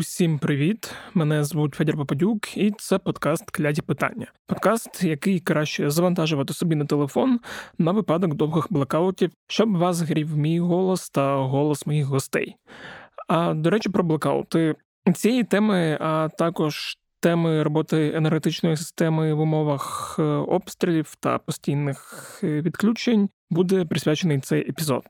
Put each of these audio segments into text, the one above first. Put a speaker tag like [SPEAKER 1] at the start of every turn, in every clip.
[SPEAKER 1] Усім привіт! Мене звуть Федір Попадюк, і це подкаст Кляді питання. Подкаст, який краще завантажувати собі на телефон на випадок довгих блекаутів, щоб вас грів мій голос та голос моїх гостей. А до речі, про блекаути цієї теми, а також теми роботи енергетичної системи в умовах е, обстрілів та постійних е, відключень буде присвячений цей епізод.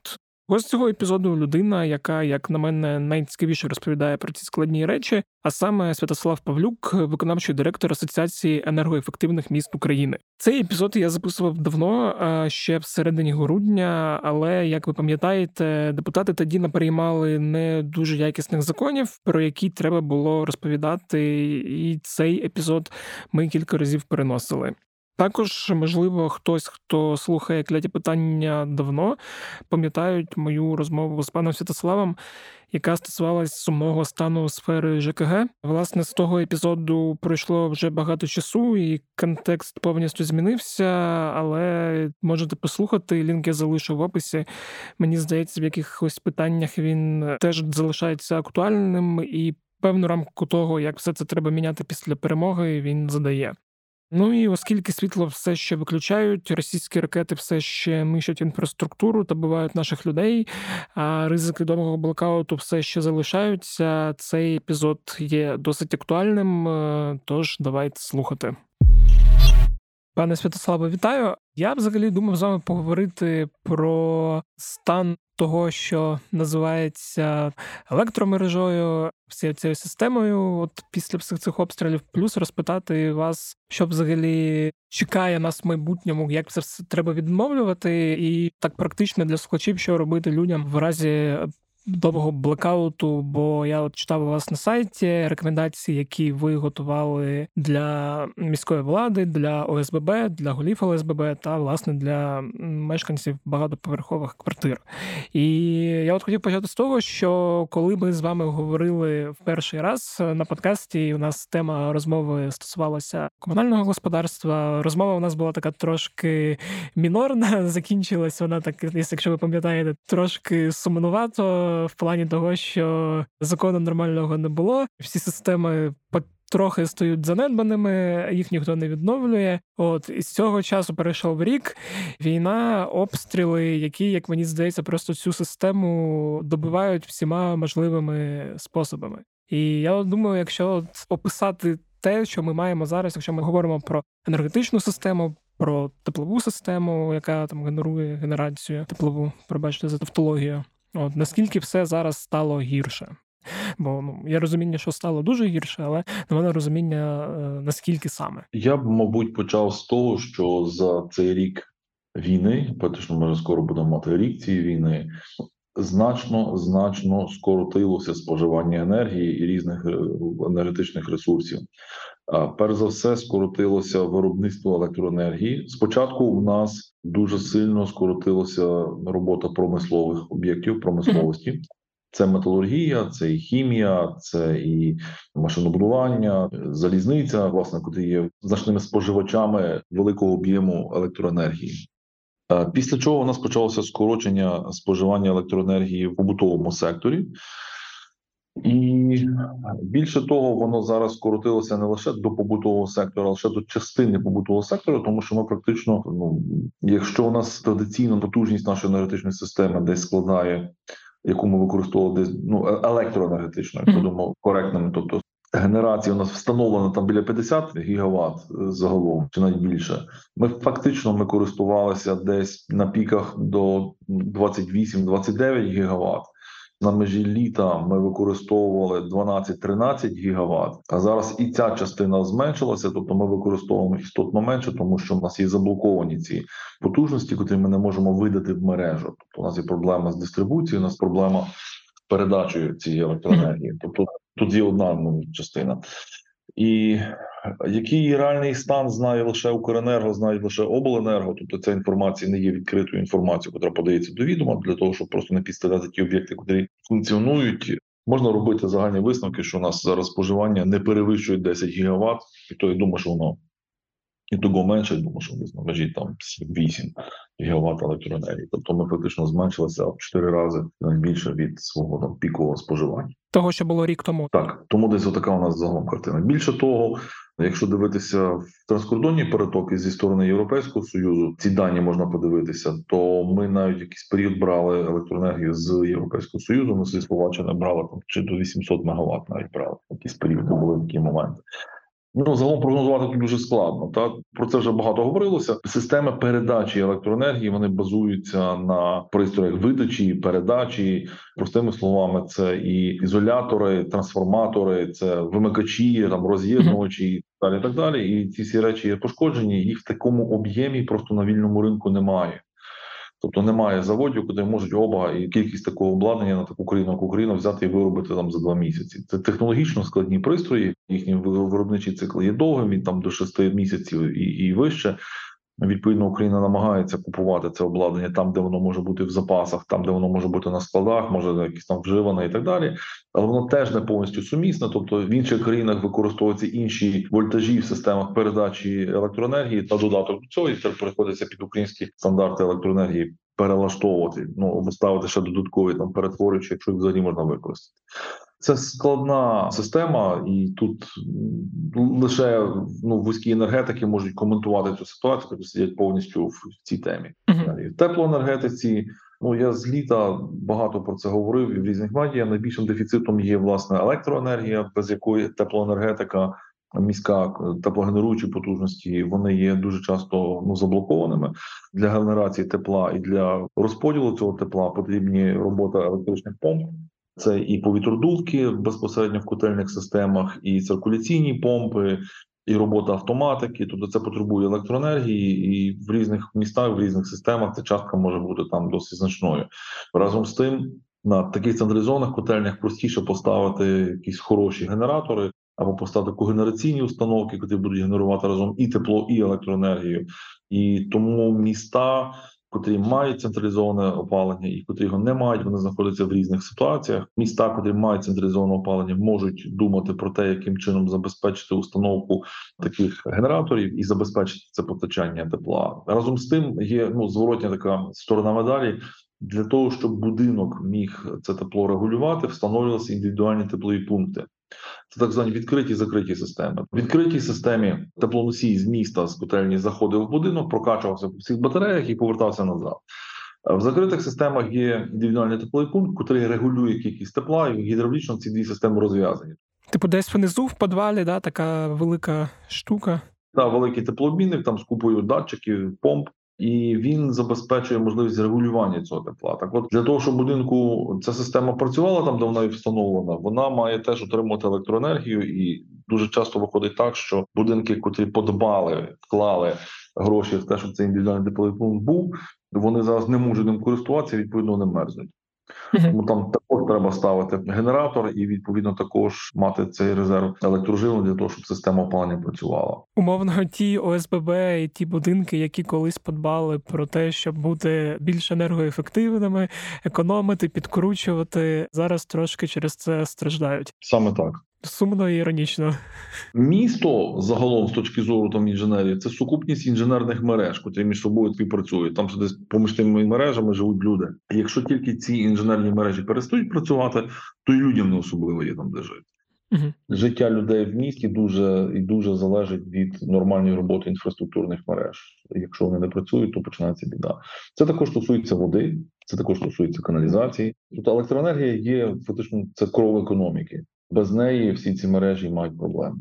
[SPEAKER 1] Ось цього епізоду людина, яка, як на мене, найцікавіше розповідає про ці складні речі, а саме Святослав Павлюк, виконавчий директор Асоціації енергоефективних міст України. Цей епізод я записував давно, ще в середині грудня, але як ви пам'ятаєте, депутати тоді наприймали не дуже якісних законів, про які треба було розповідати, і цей епізод ми кілька разів переносили. Також, можливо, хтось, хто слухає кляті питання давно, пам'ятають мою розмову з паном Святославом, яка стосувалась сумного стану сфери ЖКГ. Власне, з того епізоду пройшло вже багато часу, і контекст повністю змінився, але можете послухати. Лінк я залишу в описі. Мені здається, в якихось питаннях він теж залишається актуальним і. Певну рамку того, як все це треба міняти після перемоги, він задає. Ну і оскільки світло все ще виключають, російські ракети все ще нищать інфраструктуру та бувають наших людей, а ризики довгого блокауту все ще залишаються. Цей епізод є досить актуальним, е, тож давайте слухати. Пане Святославе, вітаю. Я взагалі думав з вами поговорити про стан того, що називається електромережою, всією цією системою, от після всіх цих обстрілів, плюс розпитати вас, що взагалі чекає нас в майбутньому, як це все треба відмовлювати, і так практично для слухачів, що робити людям в разі довгого блекауту, бо я от читав у вас на сайті рекомендації, які ви готували для міської влади, для ОСББ, для голів ОСББ та власне для мешканців багатоповерхових квартир. І я от хотів почати з того, що коли ми з вами говорили в перший раз на подкасті, у нас тема розмови стосувалася комунального господарства. Розмова у нас була така трошки мінорна, закінчилась вона так, якщо ви пам'ятаєте, трошки сумнувато в плані того, що закону нормального не було. Всі системи трохи стають занедбаними, їх ніхто не відновлює. От і з цього часу перейшов рік. Війна, обстріли, які, як мені здається, просто цю систему добивають всіма можливими способами. І я думаю, якщо описати те, що ми маємо зараз, якщо ми говоримо про енергетичну систему. Про теплову систему, яка там генерує генерацію теплову, пробачте за тавтологію, От наскільки все зараз стало гірше? Бо ну є розуміння, що стало дуже гірше, але на мене розуміння е, наскільки саме
[SPEAKER 2] я б, мабуть, почав з того, що за цей рік війни, практично ми вже скоро будемо мати рік цієї війни, значно значно скоротилося споживання енергії і різних е, енергетичних ресурсів. Перш за все, скоротилося виробництво електроенергії. Спочатку у нас дуже сильно скоротилася робота промислових об'єктів промисловості. Це металургія, це і хімія, це і машинобудування, залізниця, власне, котрі є значними споживачами великого об'єму електроенергії. Після чого у нас почалося скорочення споживання електроенергії в побутовому секторі. І більше того, воно зараз скоротилося не лише до побутового сектора, а лише до частини побутового сектора, тому що ми практично, ну якщо у нас традиційно потужність нашої енергетичної системи десь складає, яку ми використовували десь ну е, електроенергетично, як будемо коректними, тобто генерація у нас встановлена там біля 50 гігават загалом, чи навіть більше. Ми фактично ми користувалися десь на піках до 28-29 гігават. На межі літа ми використовували 12-13 гігават, а зараз і ця частина зменшилася. Тобто ми використовуємо істотно менше, тому що в нас є заблоковані ці потужності, котрі ми не можемо видати в мережу. Тобто у нас є проблема з дистрибуцією, у нас проблема з передачею цієї електроенергії. Тобто тут є одна ну, частина. І який реальний стан знає лише Укренерго, знає лише обленерго, тобто ця інформація не є відкритою інформацією, яка подається до відома для того, щоб просто не підставляти ті об'єкти, які функціонують. Можна робити загальні висновки, що у нас зараз споживання не перевищує 10 гігават, і то я думаю, що воно і того менше, я думаю, що десь на межі там 8 гігават електроенергії. Тобто ми фактично зменшилися в 4 рази більше від свого там пікового споживання.
[SPEAKER 1] Того, що було рік тому.
[SPEAKER 2] Так, тому десь отака у нас загалом картина. Більше того, якщо дивитися в транскордонні перетоки зі сторони Європейського союзу, ці дані можна подивитися, то ми навіть якийсь період брали електроенергію з Європейського союзу. Ми зі Словаччини брали там чи до 800 мегаватт навіть брали. Якісь періоди були такі моменти. Ну, загалом прогнозувати тут дуже складно. Та про це вже багато говорилося. Системи передачі електроенергії вони базуються на пристроях видачі, передачі. Простими словами, це і ізолятори, трансформатори, це вимикачі, там роз'єднувачі і далі. Так далі. І ці всі речі є пошкоджені. Їх в такому об'ємі просто на вільному ринку немає. Тобто немає заводів, куди можуть оба і кількість такого обладнання на таку країну, як Україна, взяти і виробити там за два місяці. Це технологічно складні пристрої. Їхній виробничий цикл є довгим, він там до шести місяців і, і вище. Відповідно, Україна намагається купувати це обладнання там, де воно може бути в запасах, там де воно може бути на складах, може якісь там вживане і так далі. Але воно теж не повністю сумісне. Тобто в інших країнах використовуються інші вольтажі в системах передачі електроенергії та додаток до цього і тепер переходиться під українські стандарти електроенергії. Перелаштовувати, ну ставити ще додаткові там перетворюючи, якщо їх взагалі можна використати. Це складна система, і тут лише ну вузькі енергетики можуть коментувати цю ситуацію, тобто сидять повністю в цій темі. Uh-huh. В теплоенергетиці. Ну я з літа багато про це говорив і в різних медіа. Найбільшим дефіцитом є власне електроенергія, без якої теплоенергетика. Міська теплогенеруючі потужності вони є дуже часто ну заблокованими для генерації тепла і для розподілу цього тепла потрібні робота електричних помп. Це і повітродувки безпосередньо в котельних системах, і циркуляційні помпи, і робота автоматики. Тобто це потребує електроенергії, і в різних містах, в різних системах ця частка може бути там досить значною. Разом з тим, на таких централізованих котельнях простіше поставити якісь хороші генератори або поставити когенераційні установки, які будуть генерувати разом і тепло, і електроенергію. І тому міста котрі мають централізоване опалення, і котрі його не мають, вони знаходяться в різних ситуаціях. Міста, котрі мають централізоване опалення, можуть думати про те, яким чином забезпечити установку таких генераторів і забезпечити це постачання тепла. Разом з тим є ну зворотня така сторона медалі. Для того щоб будинок міг це тепло регулювати, встановлювалися індивідуальні теплові пункти. Це так звані відкриті закриті системи. В відкритій системі теплоносій з міста з котельні заходив в будинок, прокачувався по всіх батареях і повертався назад. В закритих системах є індивідуальний тепловий пункт, який регулює кількість тепла, і гідравлічно ці дві системи розв'язані.
[SPEAKER 1] Типу, десь внизу в підвалі, да, така велика штука.
[SPEAKER 2] Так, великий теплообмінник там з купою датчиків, помп і він забезпечує можливість регулювання цього тепла. Так, от для того, щоб будинку ця система працювала там, де вона і встановлена, вона має теж отримувати електроенергію, і дуже часто виходить так, що будинки, котрі подбали, вклали гроші в те, щоб цей індивідуальний тепловий був, вони зараз не можуть ним користуватися, відповідно не мерзнуть. Тому там також треба ставити генератор і відповідно також мати цей резерв електроживлення для того, щоб система опалення працювала.
[SPEAKER 1] Умовно, ті ОСББ і ті будинки, які колись подбали про те, щоб бути більш енергоефективними, економити, підкручувати зараз трошки через це страждають.
[SPEAKER 2] Саме так.
[SPEAKER 1] Сумно і іронічно.
[SPEAKER 2] Місто загалом, з точки зору там інженерії, це сукупність інженерних мереж, котрі між собою співпрацюють. Там десь поміж тими мережами живуть люди. І Якщо тільки ці інженерні мережі перестають працювати, то й людям не особливо є там де жити. Угу. Життя людей в місті дуже і дуже залежить від нормальної роботи інфраструктурних мереж. Якщо вони не працюють, то починається біда. Це також стосується води, це також стосується каналізації. Тобто електроенергія є фактично це кров економіки. Без неї всі ці мережі мають проблеми.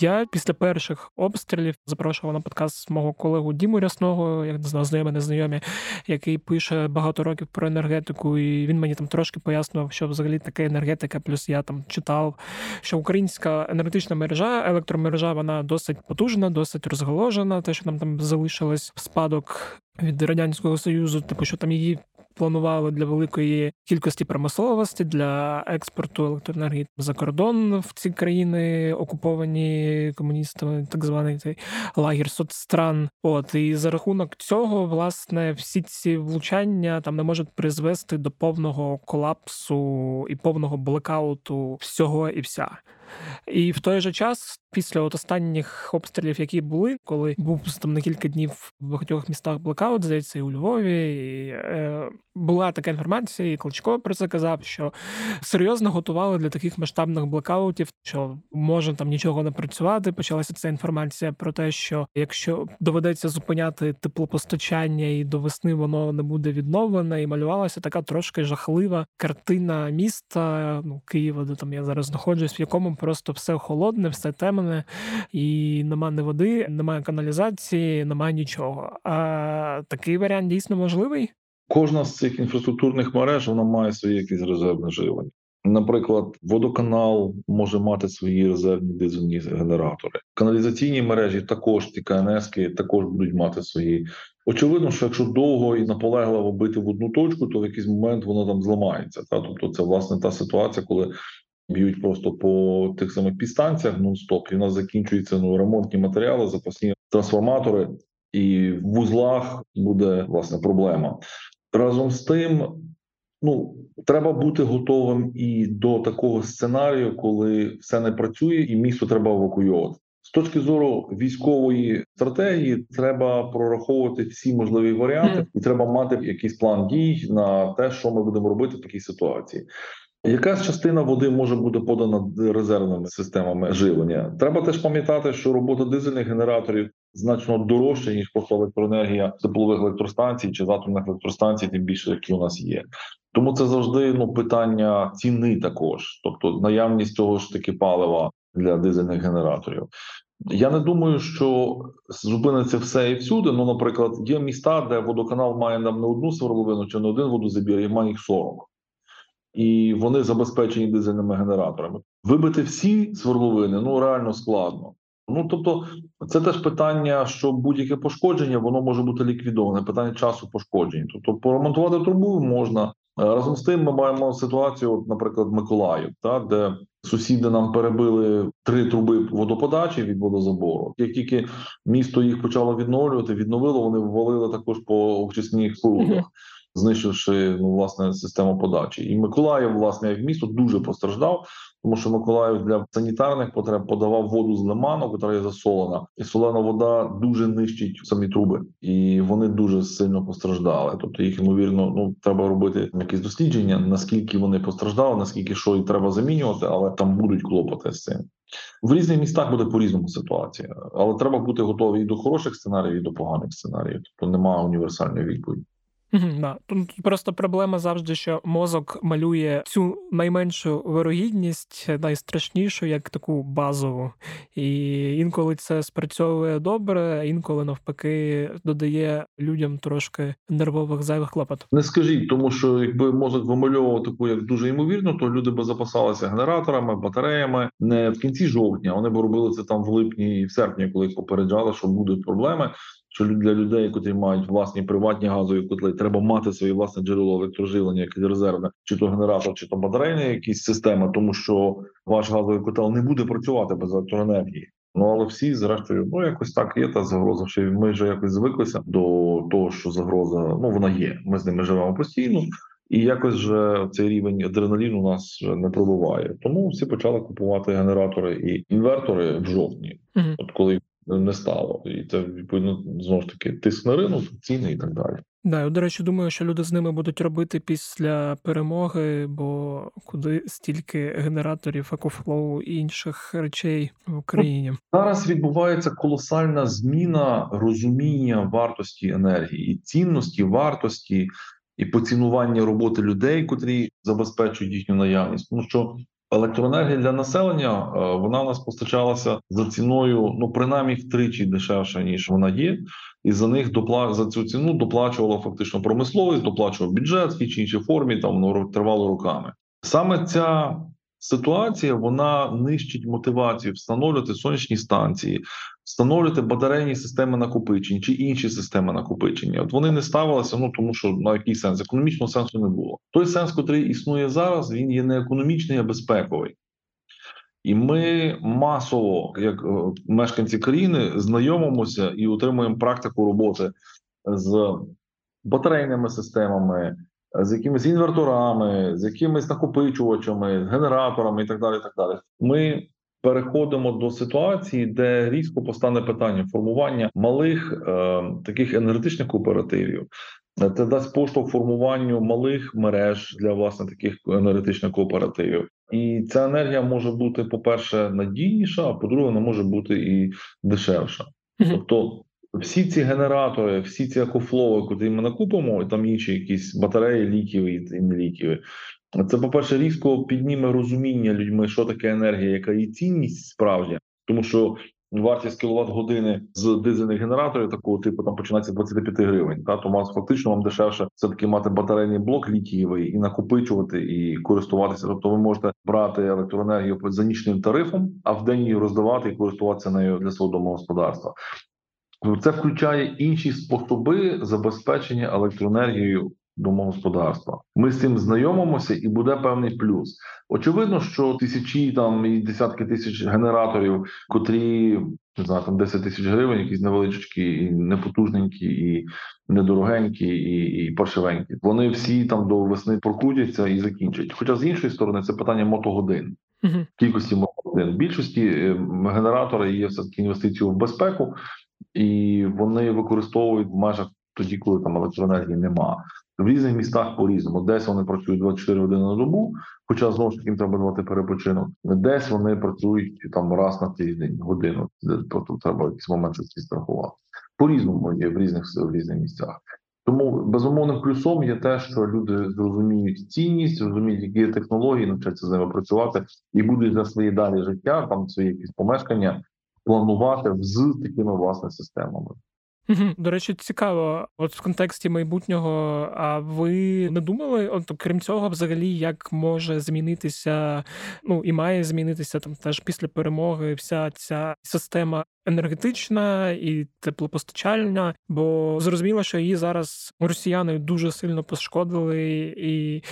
[SPEAKER 1] Я після перших обстрілів запрошував на подкаст мого колегу Діму Рясного, як не знаю, знайомі, незнайомі, який пише багато років про енергетику, і він мені там трошки пояснював, що взагалі таке енергетика. Плюс я там читав, що українська енергетична мережа, електромережа, вона досить потужна, досить розголожена. Те, що нам там залишилось в спадок від радянського союзу, типу, що там її планували для великої кількості промисловості для експорту електроенергії за кордон в ці країни, окуповані комуністами, так званий цей лагір соцстран. От і за рахунок цього, власне, всі ці влучання там не можуть призвести до повного колапсу і повного блекауту всього і вся. І в той же час, після от останніх обстрілів, які були, коли був там на кілька днів в багатьох містах блокаут, здається, і у Львові, і, е, була така інформація, і Кличко про це казав, що серйозно готували для таких масштабних блокаутів, що може там нічого не працювати. Почалася ця інформація про те, що якщо доведеться зупиняти теплопостачання і до весни воно не буде відновлене, і малювалася така трошки жахлива картина міста, ну Києва, де там я зараз знаходжусь, в якому просто все холодне, все темне, і нема ні води, немає каналізації, немає нічого. А такий варіант дійсно можливий.
[SPEAKER 2] Кожна з цих інфраструктурних мереж вона має своє якісь резервне живлення. Наприклад, водоканал може мати свої резервні дизельні генератори. Каналізаційні мережі також ті КНСки також будуть мати свої. Очевидно, що якщо довго і наполегливо бити в одну точку, то в якийсь момент воно там зламається. Та тобто, це власне та ситуація, коли б'ють просто по тих самих підстанціях нон-стоп, і в нас закінчуються ну ремонтні матеріали, запасні трансформатори, і в вузлах буде власне проблема. Разом з тим, ну треба бути готовим і до такого сценарію, коли все не працює, і місто треба евакуювати. З точки зору військової стратегії, треба прораховувати всі можливі варіанти, і треба мати якийсь план дій на те, що ми будемо робити в такій ситуації. Якась частина води може бути подана резервними системами живлення. Треба теж пам'ятати, що робота дизельних генераторів значно дорожча ніж просто електроенергія теплових електростанцій чи атомних електростанцій, тим більше які у нас є. Тому це завжди ну питання ціни також, тобто наявність того ж таки палива для дизельних генераторів. Я не думаю, що зупиниться все і всюди. Ну, наприклад, є міста, де водоканал має нам не одну сверловину чи не один водозабір, і має їх 40 і вони забезпечені дизельними генераторами. Вибити всі свердловини ну реально складно. Ну тобто, це теж питання, що будь-яке пошкодження воно може бути ліквідоване. Питання часу пошкоджень. Тобто, поремонтувати трубу можна е, разом з тим. Ми маємо ситуацію, от, наприклад, Миколаїв, та де сусіди нам перебили три труби водоподачі від водозабору. Як тільки місто їх почало відновлювати, відновило вони ввалили також по очисних спорудах знищивши ну власне систему подачі. І Миколаїв, власне, як місто дуже постраждав, тому що Миколаїв для санітарних потреб подавав воду з лиману, яка є засолена, і солена вода дуже нищить самі труби, і вони дуже сильно постраждали. Тобто їх ймовірно, ну треба робити якісь дослідження, наскільки вони постраждали, наскільки що і треба замінювати, але там будуть клопоти з цим. В різних містах буде по різному ситуація, але треба бути готові і до хороших сценаріїв, і до поганих сценаріїв. Тобто немає універсальної відповіді.
[SPEAKER 1] Угу, да. Тут просто проблема завжди, що мозок малює цю найменшу вирогідність, найстрашнішу, як таку базову. І інколи це спрацьовує добре, інколи навпаки додає людям трошки нервових зайвих клопот.
[SPEAKER 2] Не скажіть, тому що якби мозок вимальовував таку, як дуже ймовірно, то люди би запасалися генераторами, батареями не в кінці жовтня. Вони б робили це там в липні і в серпні, коли попереджали, що будуть проблеми що для людей, які мають власні приватні газові котли, треба мати своє власне джерело електроживлення, як резервне, чи то генератор, чи то батарейна якісь системи, тому що ваш газовий котел не буде працювати без електроенергії. Ну але всі, зрештою, ну якось так є та загроза. Що ми вже якось звиклися до того, що загроза ну вона є. Ми з ними живемо постійно. І якось же цей рівень адреналіну у нас не пробуває. Тому всі почали купувати генератори і інвертори в жовтні. Uh -huh. От коли не стало, і це відповідно знову ж таки тиск на ринок, ціни і так далі.
[SPEAKER 1] Да, я, до речі, думаю, що люди з ними будуть робити після перемоги, бо куди стільки генераторів, EcoFlow і інших речей в Україні?
[SPEAKER 2] Зараз відбувається колосальна зміна розуміння вартості енергії і цінності вартості і поцінування роботи людей, котрі забезпечують їхню наявність, тому що Електроенергія для населення е, вона у нас постачалася за ціною, ну принаймні втричі дешевше ніж вона є, і за них допла... за цю ціну доплачувала фактично промисловість, доплачував бюджет в чи іншій формі. Там воно тривало роками. Саме ця ситуація вона нищить мотивацію встановлювати сонячні станції, встановлювати батарейні системи накопичень чи інші системи накопичення. От вони не ставилися, ну тому що на який сенс економічного сенсу не було. Той сенс, який існує зараз, він є не економічний, а безпековий. І ми масово, як е, мешканці країни, знайомимося і отримуємо практику роботи з батарейними системами, з якимись інверторами, з якимись накопичувачами, з генераторами і так далі. І так далі. Ми переходимо до ситуації, де різко постане питання формування малих е, таких енергетичних кооперативів. Це дасть поштовх формуванню малих мереж для власне таких енергетичних кооперативів, і ця енергія може бути, по-перше, надійніша, а по-друге, вона може бути і дешевша. Тобто, всі ці генератори, всі ці екофлови, куди ми накупимо, і там інші якісь батареї, літіві і не літіві, це, по-перше, різко підніме розуміння людьми, що таке енергія, яка її цінність справді, тому що вартість кіловат години з дизельних генераторів такого типу там починається 25 гривень. Та тому фактично вам дешевше все таки мати батарейний блок літієвий і накопичувати і користуватися. Тобто, ви можете брати електроенергію за нічним тарифом, а в день її роздавати і користуватися нею для свого домогосподарства. Це включає інші способи забезпечення електроенергією домогосподарства. Ми з цим знайомимося, і буде певний плюс. Очевидно, що тисячі там і десятки тисяч генераторів, котрі не знаю, там 10 тисяч гривень, якісь невеличкі, і непотужненькі, і недорогенькі, і і паршивенькі. Вони всі там до весни прокрутяться і закінчать. Хоча з іншої сторони, це питання мотогодин. Uh-huh. Кількості мотогодин. В більшості е, генератори є все таки інвестицію в безпеку, і вони використовують в межах тоді, коли там електроенергії нема. В різних містах по різному. Десь вони працюють 24 години на добу, хоча знову ж таки треба давати перепочинок. Десь вони працюють там раз на тиждень, годину. Тобто треба якісь моменти страхувати. По різному є в різних в різних місцях. Тому безумовним плюсом є те, що люди зрозуміють цінність, зрозуміють, які технології, навчаться з ними працювати і будуть за свої далі життя, там свої якісь помешкання планувати з такими власне системами.
[SPEAKER 1] До речі, цікаво, от в контексті майбутнього. А ви не думали, от крім цього, взагалі, як може змінитися, ну і має змінитися там теж після перемоги вся ця система енергетична і теплопостачальна, бо зрозуміло, що її зараз росіяни дуже сильно пошкодили, і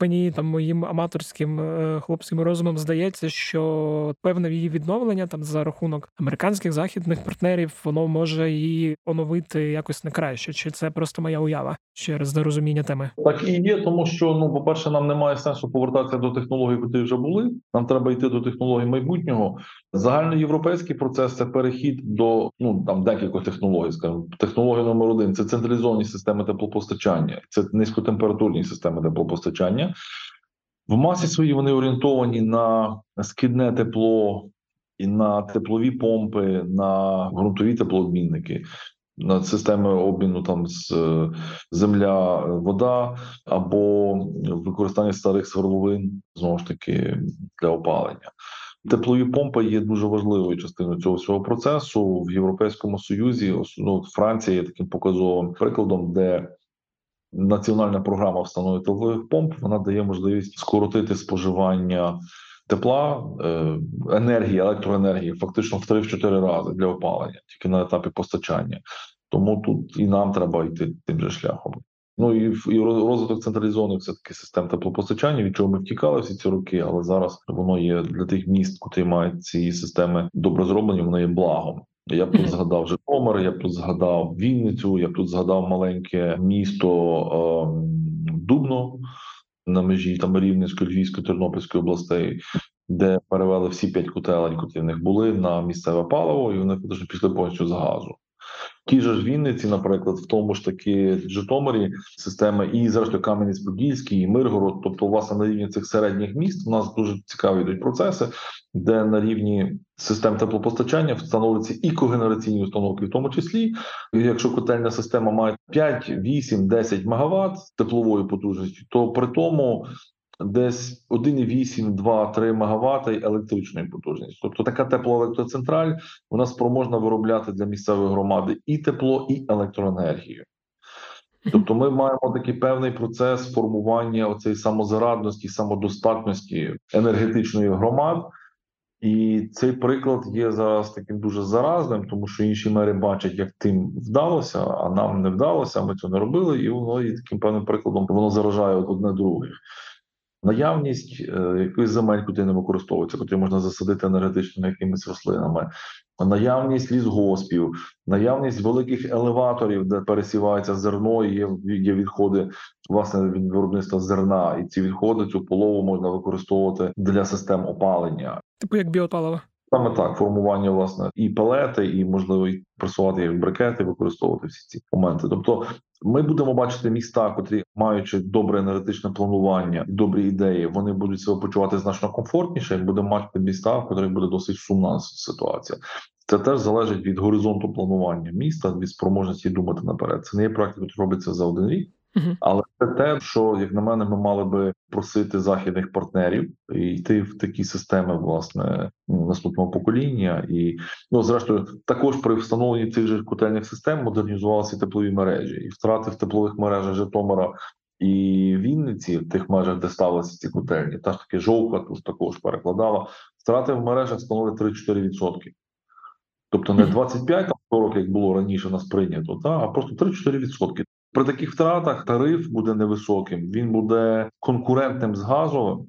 [SPEAKER 1] мені там моїм аматорським е, хлопським розумом здається, що певне її відновлення там за рахунок американських західних партнерів воно може її оновити якось не краще. Чи це просто моя уява через нерозуміння теми?
[SPEAKER 2] Так і є, тому що ну, по перше, нам немає сенсу повертатися до технологій, які вже були. Нам треба йти до технологій майбутнього. Загальноєвропейський процес це перехід до ну там декількох технологій. Скажімо. технологія номер один це централізовані системи теплопостачання, це низькотемпературні системи теплопостачання. В масі своїй вони орієнтовані на скидне тепло і на теплові помпи, на ґрунтові теплообмінники. На системи обміну там з земля, вода або використання старих свердловин знову ж таки для опалення. Теплові помпи є дуже важливою частиною цього всього процесу в Європейському Союзі. ну, Франція є таким показовим прикладом, де національна програма встановлення теплових помп вона дає можливість скоротити споживання тепла, е, енергії, електроенергії фактично в 3-4 рази для опалення, тільки на етапі постачання. Тому тут і нам треба йти тим же шляхом. Ну і і розвиток централізованих все таки систем теплопостачання, від чого ми втікали всі ці роки, але зараз воно є для тих міст, котрі мають ці системи добре зроблені, воно є благом. Я б тут згадав Житомир, я б тут згадав Вінницю, я б тут згадав маленьке місто е, Дубно на межі там Рівненської, Львівської, Тернопільської областей, де перевели всі п'ять котелень, котрі в них були на місцеве паливо, і вони фактично пішли повністю з газу. Ті ж Вінниці, наприклад, в тому ж таки Житомирі система і зрештою Кам'янець-Подільський, і Миргород, тобто, власне, на рівні цих середніх міст у нас дуже цікаві йдуть процеси, де на рівні систем теплопостачання встановлюються і когенераційні установки, в тому числі, якщо котельна система має 5, 8, 10 МВт теплової потужності, то при тому десь 1,8, 2, 3 МВт електричної потужності. Тобто така теплоелектроцентраль вона спроможна виробляти для місцевої громади і тепло, і електроенергію. Тобто ми маємо такий певний процес формування оцеї самозарадності, самодостатності енергетичної громад. І цей приклад є зараз таким дуже заразним, тому що інші мери бачать, як тим вдалося, а нам не вдалося. Ми цього не робили, і воно є таким певним прикладом. Воно заражає одне других. Наявність е, якоїсь земель, куди не використовується, котрі можна засадити енергетичними якимись рослинами, наявність лісгоспів, наявність великих елеваторів, де пересівається зерно, і є є відходи власне від виробництва зерна, і ці відходи цю полову можна використовувати для систем опалення.
[SPEAKER 1] Типу як біопаливо.
[SPEAKER 2] Саме так, формування власне і пелети, і можливо і пресувати як брикети, використовувати всі ці моменти. Тобто, ми будемо бачити міста, котрі маючи добре енергетичне планування, добрі ідеї, вони будуть себе почувати значно комфортніше. і Будемо мати міста, в котрих буде досить сумна ситуація. Це теж залежить від горизонту планування міста, від спроможності думати наперед. Це не є практика, робиться за один рік. Але це те, що як на мене, ми мали би просити західних партнерів і йти в такі системи власне наступного покоління, і ну зрештою також при встановленні цих же котельних систем модернізувалися теплові мережі і втрати в теплових мережах Житомира. І Вінниці в тих межах, де ставилися ці котельні, та ж таки жовка тут також перекладала. Втрати в мережах становлять 3-4%. Тобто не 25 там 40, як було раніше нас прийнято, та а просто 3-4%. При таких втратах тариф буде невисоким, він буде конкурентним з газовим.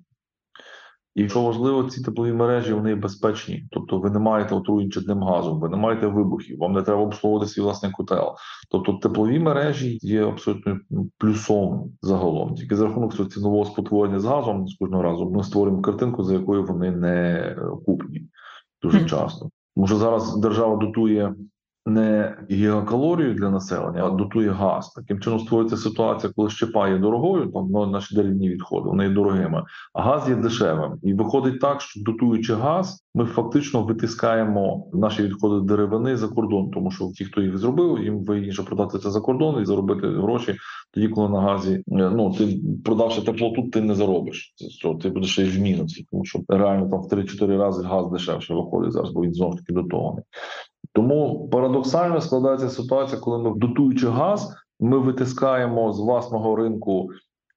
[SPEAKER 2] І що важливо, ці теплові мережі вони безпечні. Тобто ви не маєте отруєнь чадним газом, ви не маєте вибухів, вам не треба обслуговувати свій власний котел. Тобто теплові мережі є абсолютно плюсом загалом. Тільки за рахунок цього цінового спотворення з газом з кожного разу ми створюємо картинку, за якою вони не куплені дуже часто. Тому що зараз держава дотує не гігакалорію для населення, а дотує газ. Таким чином створюється ситуація, коли щепа є дорогою, там ну, наші деревні відходи, вони є дорогими, а газ є дешевим. І виходить так, що дотуючи газ, ми фактично витискаємо наші відходи деревини за кордон, тому що ті, хто їх зробив, їм вигідніше продати це за кордон і заробити гроші. Тоді, коли на газі е, ну ти продавши тепло, тут ти не заробиш. Це ти будеш ще й в мінусі, тому що реально там в 3-4 рази газ дешевше виходить зараз, бо він знову ж таки дотований. Тому парадоксально складається ситуація, коли ми дотуючи газ, ми витискаємо з власного ринку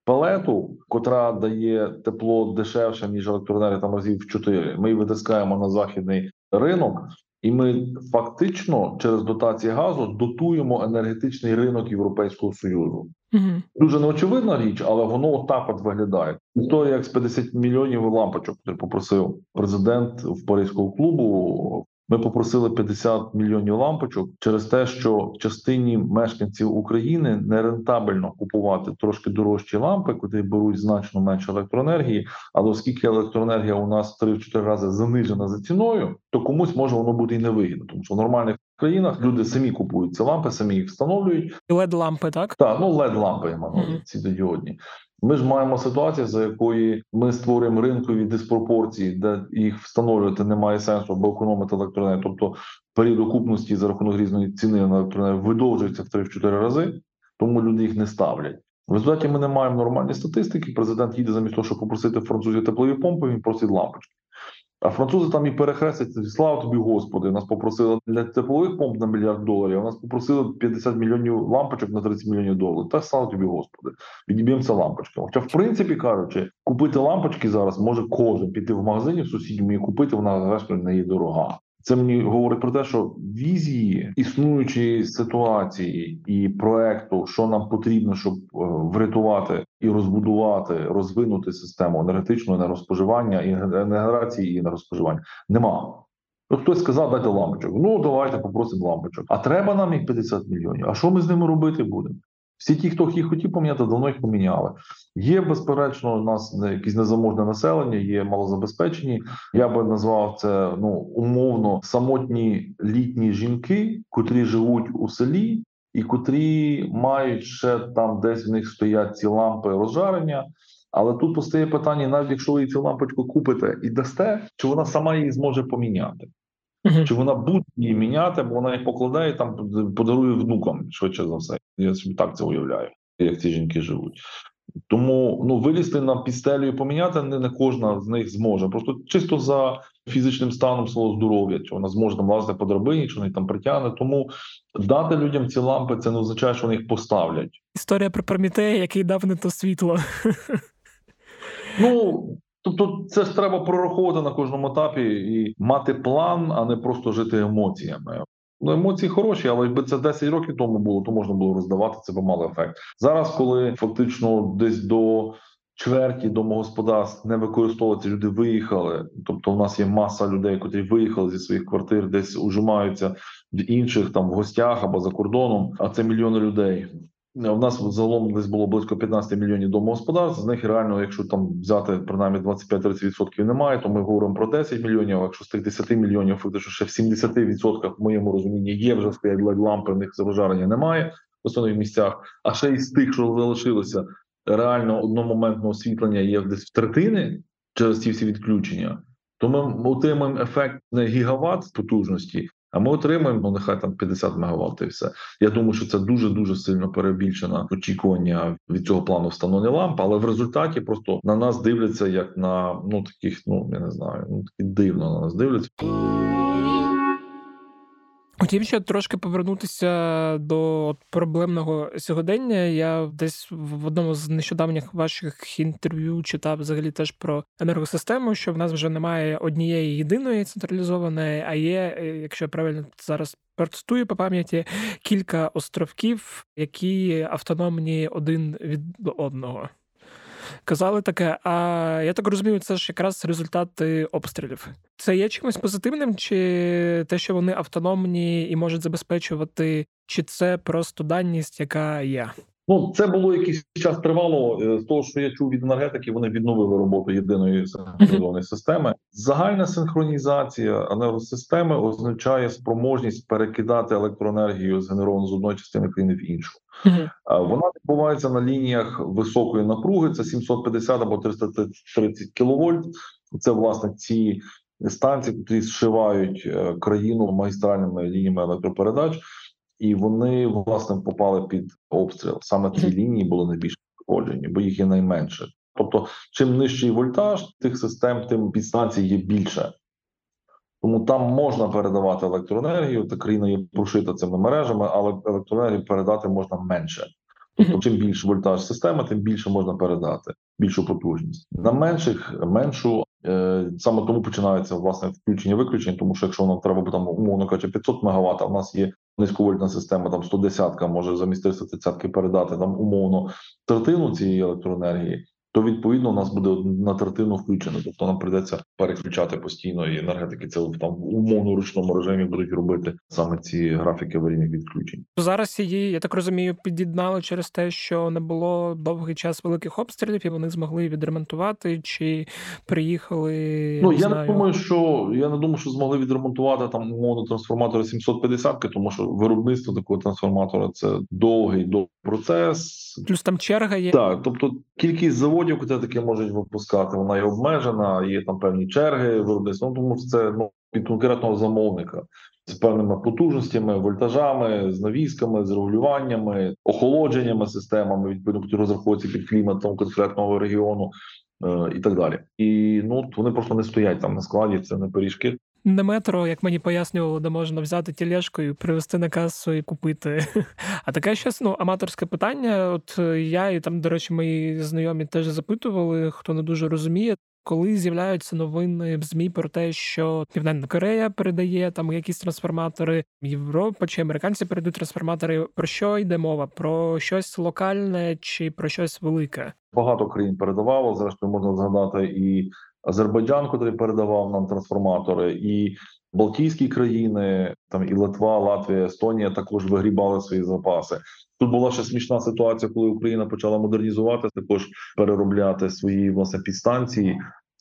[SPEAKER 2] палету, котра дає тепло дешевше ніж електроенергія там разів в 4. Ми її витискаємо на західний ринок, і ми фактично через дотації газу дотуємо енергетичний ринок Європейського союзу. Угу. Дуже неочевидна річ, але воно отак от виглядає. То як з 50 мільйонів лампочок, попросив президент в Паризького клубу ми попросили 50 мільйонів лампочок через те, що частині мешканців України не рентабельно купувати трошки дорожчі лампи, куди беруть значно менше електроенергії. Але оскільки електроенергія у нас 3-4 рази занижена за ціною, то комусь може воно бути і невигідно, тому що в нормальних країнах люди самі купують ці лампи, самі їх встановлюють.
[SPEAKER 1] led лампи, так
[SPEAKER 2] Так, ну led лампи я маю mm-hmm. ці діодні. Ми ж маємо ситуацію, за якої ми створюємо ринкові диспропорції, де їх встановлювати немає сенсу, або економити електроенергію. Тобто період окупності за рахунок різної ціни на електроенергію видовжується в 3-4 рази, тому люди їх не ставлять. В результаті ми не маємо нормальної статистики. Президент їде замість того, щоб попросити французів теплові помпи, він просить лампочки. А французи там і перехрестять, слава тобі, господи. Нас попросили для теплових помп на мільярд доларів. а Нас попросили 50 мільйонів лампочок на 30 мільйонів доларів. Та слава тобі, господи, відіб'ємося лампочками. Хоча, в принципі кажучи, купити лампочки зараз може кожен піти в магазині в сусідньому і купити. Вона зрештою не є дорога. Це мені говорить про те, що візії існуючої ситуації і проекту, що нам потрібно, щоб е, врятувати і розбудувати, розвинути систему енергетичного енергоспоживання і генерації і енергоспоживання, нема. Хтось сказав, дайте лампочок. Ну давайте попросимо лампочок. А треба нам їх 50 мільйонів. А що ми з ними робити будемо? Всі ті, хто їх хотів поміняти, давно їх поміняли. Є безперечно, у нас якісь незаможне населення, є малозабезпечені. Я би назвав це ну умовно самотні літні жінки, котрі живуть у селі, і котрі мають ще там, десь в них стоять ці лампи розжарення. Але тут постає питання: навіть якщо ви цю лампочку купите і дасте, чи вона сама її зможе поміняти? Uh-huh. Чи вона буде її міняти, бо вона їх покладає там подарує внукам швидше за все. Я собі так це уявляю, як ці жінки живуть. Тому ну вилізти на підстелю і поміняти не, не кожна з них зможе. Просто чисто за фізичним станом свого здоров'я, чи вона зможе там лазити по драбині, чи вони там притягне. Тому дати людям ці лампи це не означає, що вони їх поставлять.
[SPEAKER 1] Історія про Прометея, який дав не то світло.
[SPEAKER 2] Ну Тобто, це ж треба прораховувати на кожному етапі і мати план, а не просто жити емоціями. Ну, емоції хороші, але якби це 10 років тому було, то можна було роздавати це би мало ефект. Зараз, коли фактично десь до чверті домогосподарств не використовуються, люди виїхали. Тобто, у нас є маса людей, котрі виїхали зі своїх квартир, десь ужимаються в інших там в гостях або за кордоном. А це мільйони людей. У нас загалом десь було близько 15 мільйонів домогосподарств. З них реально, якщо там взяти принаймні 25-30% немає, то ми говоримо про 10 мільйонів. А якщо з тих 10 мільйонів, фактично ще в 70% в моєму розумінні є вже стоять лампи, в них заважання немає в основних місцях. А ще із тих, що залишилося, реально одномоментне освітлення є десь в третини через ці всі відключення. То ми отримаємо ефект не гігават потужності, а ми отримаємо ну нехай там 50 МВт і все. Я думаю, що це дуже дуже сильно перебільшено очікування від цього плану встановлення ламп, але в результаті просто на нас дивляться як на ну таких, ну я не знаю, ну такі дивно на нас дивляться.
[SPEAKER 1] Хотів ще трошки повернутися до проблемного сьогодення. Я десь в одному з нещодавніх ваших інтерв'ю читав взагалі теж про енергосистему, що в нас вже немає однієї єдиної централізованої, а є, е, якщо я правильно зараз протестую по пам'яті, кілька островків, які автономні один від одного казали таке. А я так розумію, це ж якраз результати обстрілів. Це є чимось позитивним, чи те, що вони автономні і можуть забезпечувати, чи це просто даність, яка є?
[SPEAKER 2] Ну, це було якийсь час тривало. Е, з того, що я чув від енергетики, вони відновили роботу єдиної синхронізованої системи. Загальна синхронізація енергосистеми означає спроможність перекидати електроенергію згенеровану з одної частини країни в іншу. Вона відбувається на лініях високої напруги. Це 750 або 330 кВт. Це власне ці станції, які зшивають е, країну магістральними лініями електропередач і вони власне попали під обстріл. Саме ці лінії були найбільш пошкоджені, бо їх є найменше. Тобто, чим нижчий вольтаж тих систем, тим підстанцій є більше. Тому там можна передавати електроенергію, та країна є прошита цими мережами, але електроенергію передати можна менше. Тобто, чим більше вольтаж системи, тим більше можна передати, більшу потужність. На менших меншу е, саме тому починається власне включення виключення, тому що якщо нам треба там умовно кажучи, 500 МВт, а в нас є низьковольтна система, там 110 може замість 330 передати там умовно третину цієї електроенергії то відповідно у нас буде на третину включено. Тобто нам прийдеться переключати постійно і енергетики. Це там в умовно ручному режимі будуть робити саме ці графіки аварійних відключень.
[SPEAKER 1] Зараз її я так розумію, під'єднали через те, що не було довгий час великих обстрілів, і вони змогли відремонтувати чи приїхали.
[SPEAKER 2] Ну
[SPEAKER 1] не
[SPEAKER 2] я
[SPEAKER 1] знаю.
[SPEAKER 2] не думаю, що я не думаю, що змогли відремонтувати там умовно трансформатори 750 тому що виробництво такого трансформатора це довгий довгий процес.
[SPEAKER 1] Плюс там черга є.
[SPEAKER 2] Так, тобто кількість заводів які таке можуть випускати, вона є обмежена, є там певні черги виробництва. Ну, тому це ну під конкретного замовника з певними потужностями, вольтажами, з навісками, з регулюваннями, охолодженнями системами, відповідно, які розраховуються під кліматом конкретного регіону. Е, і так далі, і ну вони просто не стоять там на складі. Це не пиріжки
[SPEAKER 1] не метро, як мені пояснювало, де можна взяти тілешку і привезти на касу і купити. А таке щось ну, аматорське питання. От е, я і там, до речі, мої знайомі теж запитували, хто не дуже розуміє. Коли з'являються новини в змі про те, що Південна Корея передає там якісь трансформатори, Європа чи американці передають трансформатори. Про що йде мова? Про щось локальне чи про щось велике?
[SPEAKER 2] Багато країн передавало. Зрештою можна згадати і Азербайджан, який передавав нам трансформатори, і Балтійські країни, там і Литва, Латвія, Естонія також вигрібали свої запаси. Тут була ще смішна ситуація, коли Україна почала модернізувати, також переробляти свої власне підстанції.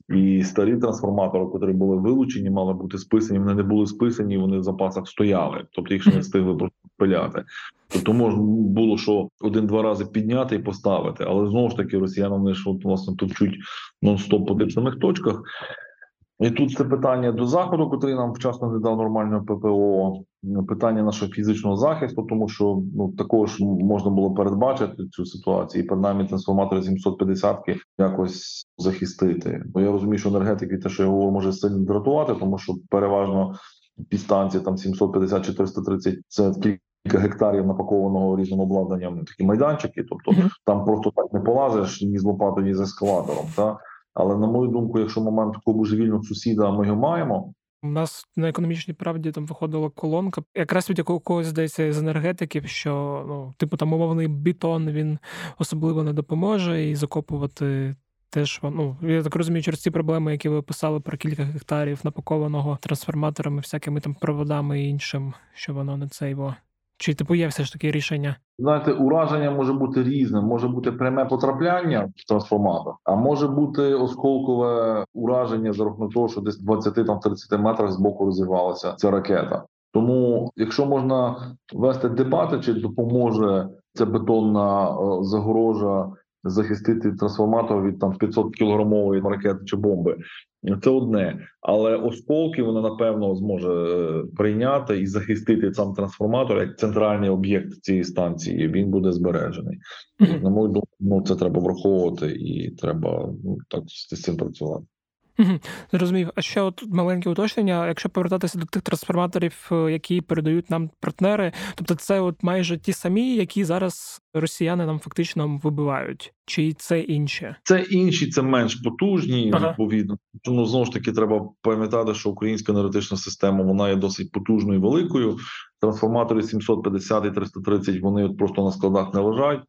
[SPEAKER 2] І старі трансформатори, які були вилучені, мали бути списані. Вони не були списані, вони в запасах стояли, тобто їх ще не встигли просто пиляти. Тобто можна було що один-два рази підняти і поставити, але знову ж таки росіяни вони ж от, власне товчуть нон-стоп по тих самих точках. І тут це питання до заходу, який нам вчасно не дав нормального ППО, питання нашого фізичного захисту, тому що ну також можна було передбачити цю ситуацію, і принаймні трансформатори 750 якось захистити. Бо я розумію, що енергетики те, що я говорю, може сильно дратувати, тому що переважно підстанції там 750 чи 330 – це кілька гектарів напакованого різним обладнанням такі майданчики. Тобто там просто так не полазиш ні з лопатою, ні з ескалатором. Та але на мою думку, якщо момент такого божевільного сусіда ми його маємо.
[SPEAKER 1] У нас на економічній правді там виходила колонка, якраз від якогось здається з енергетиків, що ну, типу там умовний бетон він особливо не допоможе і закопувати. Теж ну я так розумію, через ці проблеми, які ви писали про кілька гектарів напакованого трансформаторами, всякими там проводами і іншим, що воно не цейво. Чи типу є все ж таке рішення?
[SPEAKER 2] Знаєте, ураження може бути різним. Може бути пряме потрапляння в трансформатор, а може бути осколкове ураження за рахунок того, що десь 20 там 30 метрах з боку розірвалася ця ракета. Тому, якщо можна вести дебати, чи допоможе ця бетонна е, загорожа захистити трансформатор від там 500 кілограмової ракети чи бомби, це одне, але осколки вона напевно зможе е, прийняти і захистити сам трансформатор як центральний об'єкт цієї станції. Він буде збережений. На мою думку, ну це треба враховувати, і треба ну так з цим працювати.
[SPEAKER 1] Зрозумів. А ще от маленьке уточнення. Якщо повертатися до тих трансформаторів, е, які передають нам партнери, тобто це от майже ті самі, які зараз росіяни нам фактично вибивають, чи це інші?
[SPEAKER 2] Це інші, це менш потужні. Ага. Відповідно, тому знову ж таки треба пам'ятати, що українська енергетична система вона є досить потужною і великою. Трансформатори 750 і 330 Вони от просто на складах не лежать.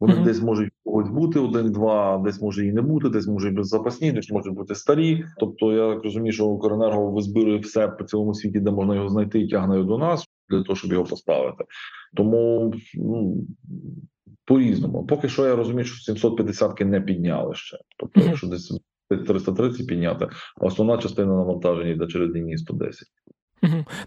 [SPEAKER 2] Вони mm-hmm. десь можуть когось бути один-два, десь може і не бути, десь можуть бути запасні, десь можуть бути старі. Тобто, я так розумію, що Укренерго визбирує все по цілому світі, де можна його знайти, і тягне до нас для того, щоб його поставити. Тому ну по різному, поки що я розумію, що 750-ки не підняли ще. Тобто, якщо десь 330 підняти, а основна частина навантаження йде через лінії 110.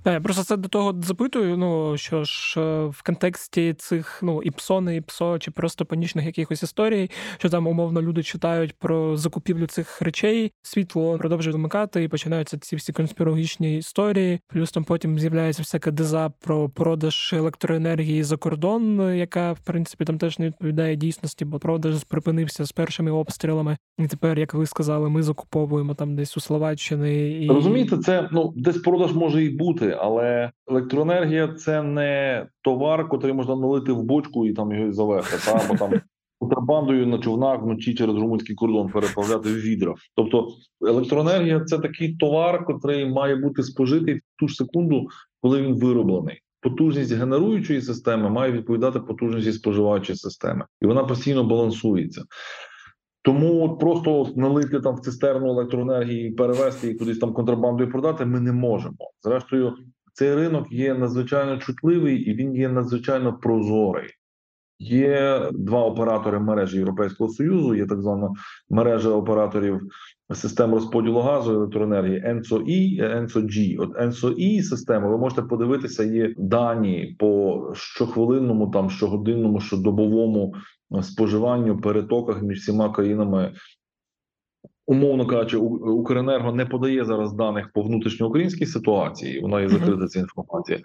[SPEAKER 1] Да, я просто це до того запитую. Ну що ж е, в контексті цих ну і псо, не і псо, чи просто панічних якихось історій, що там умовно люди читають про закупівлю цих речей, світло продовжує вимикати, і починаються ці всі конспірологічні історії. Плюс там потім з'являється всяка деза про продаж електроенергії за кордон, яка в принципі там теж не відповідає дійсності, бо продаж припинився з першими обстрілами. І тепер, як ви сказали, ми закуповуємо там десь у Словаччини і
[SPEAKER 2] розумієте, це ну десь продаж може і бути, але електроенергія це не товар, який можна налити в бочку і там його завести, та або там контрабандою на човнах вночі через румунський кордон переправляти в відра. Тобто електроенергія це такий товар, який має бути спожитий в ту ж секунду, коли він вироблений. Потужність генеруючої системи має відповідати потужності споживаючої системи, і вона постійно балансується. Тому просто налити там в цистерну електроенергії, перевести і кудись там контрабандою продати. Ми не можемо. Зрештою, цей ринок є надзвичайно чутливий і він є надзвичайно прозорий. Є два оператори мережі Європейського союзу. Є так звана мережа операторів систем розподілу газу електроенергії ENSO-E, ENSO-G. От ENSO-E система, ви можете подивитися, є дані по щохвилинному, там щогодинному, щодобовому споживанню перетоках між всіма країнами. Умовно кажучи, Укренерго не подає зараз даних по внутрішньоукраїнській ситуації. Вона є закрита ця інформація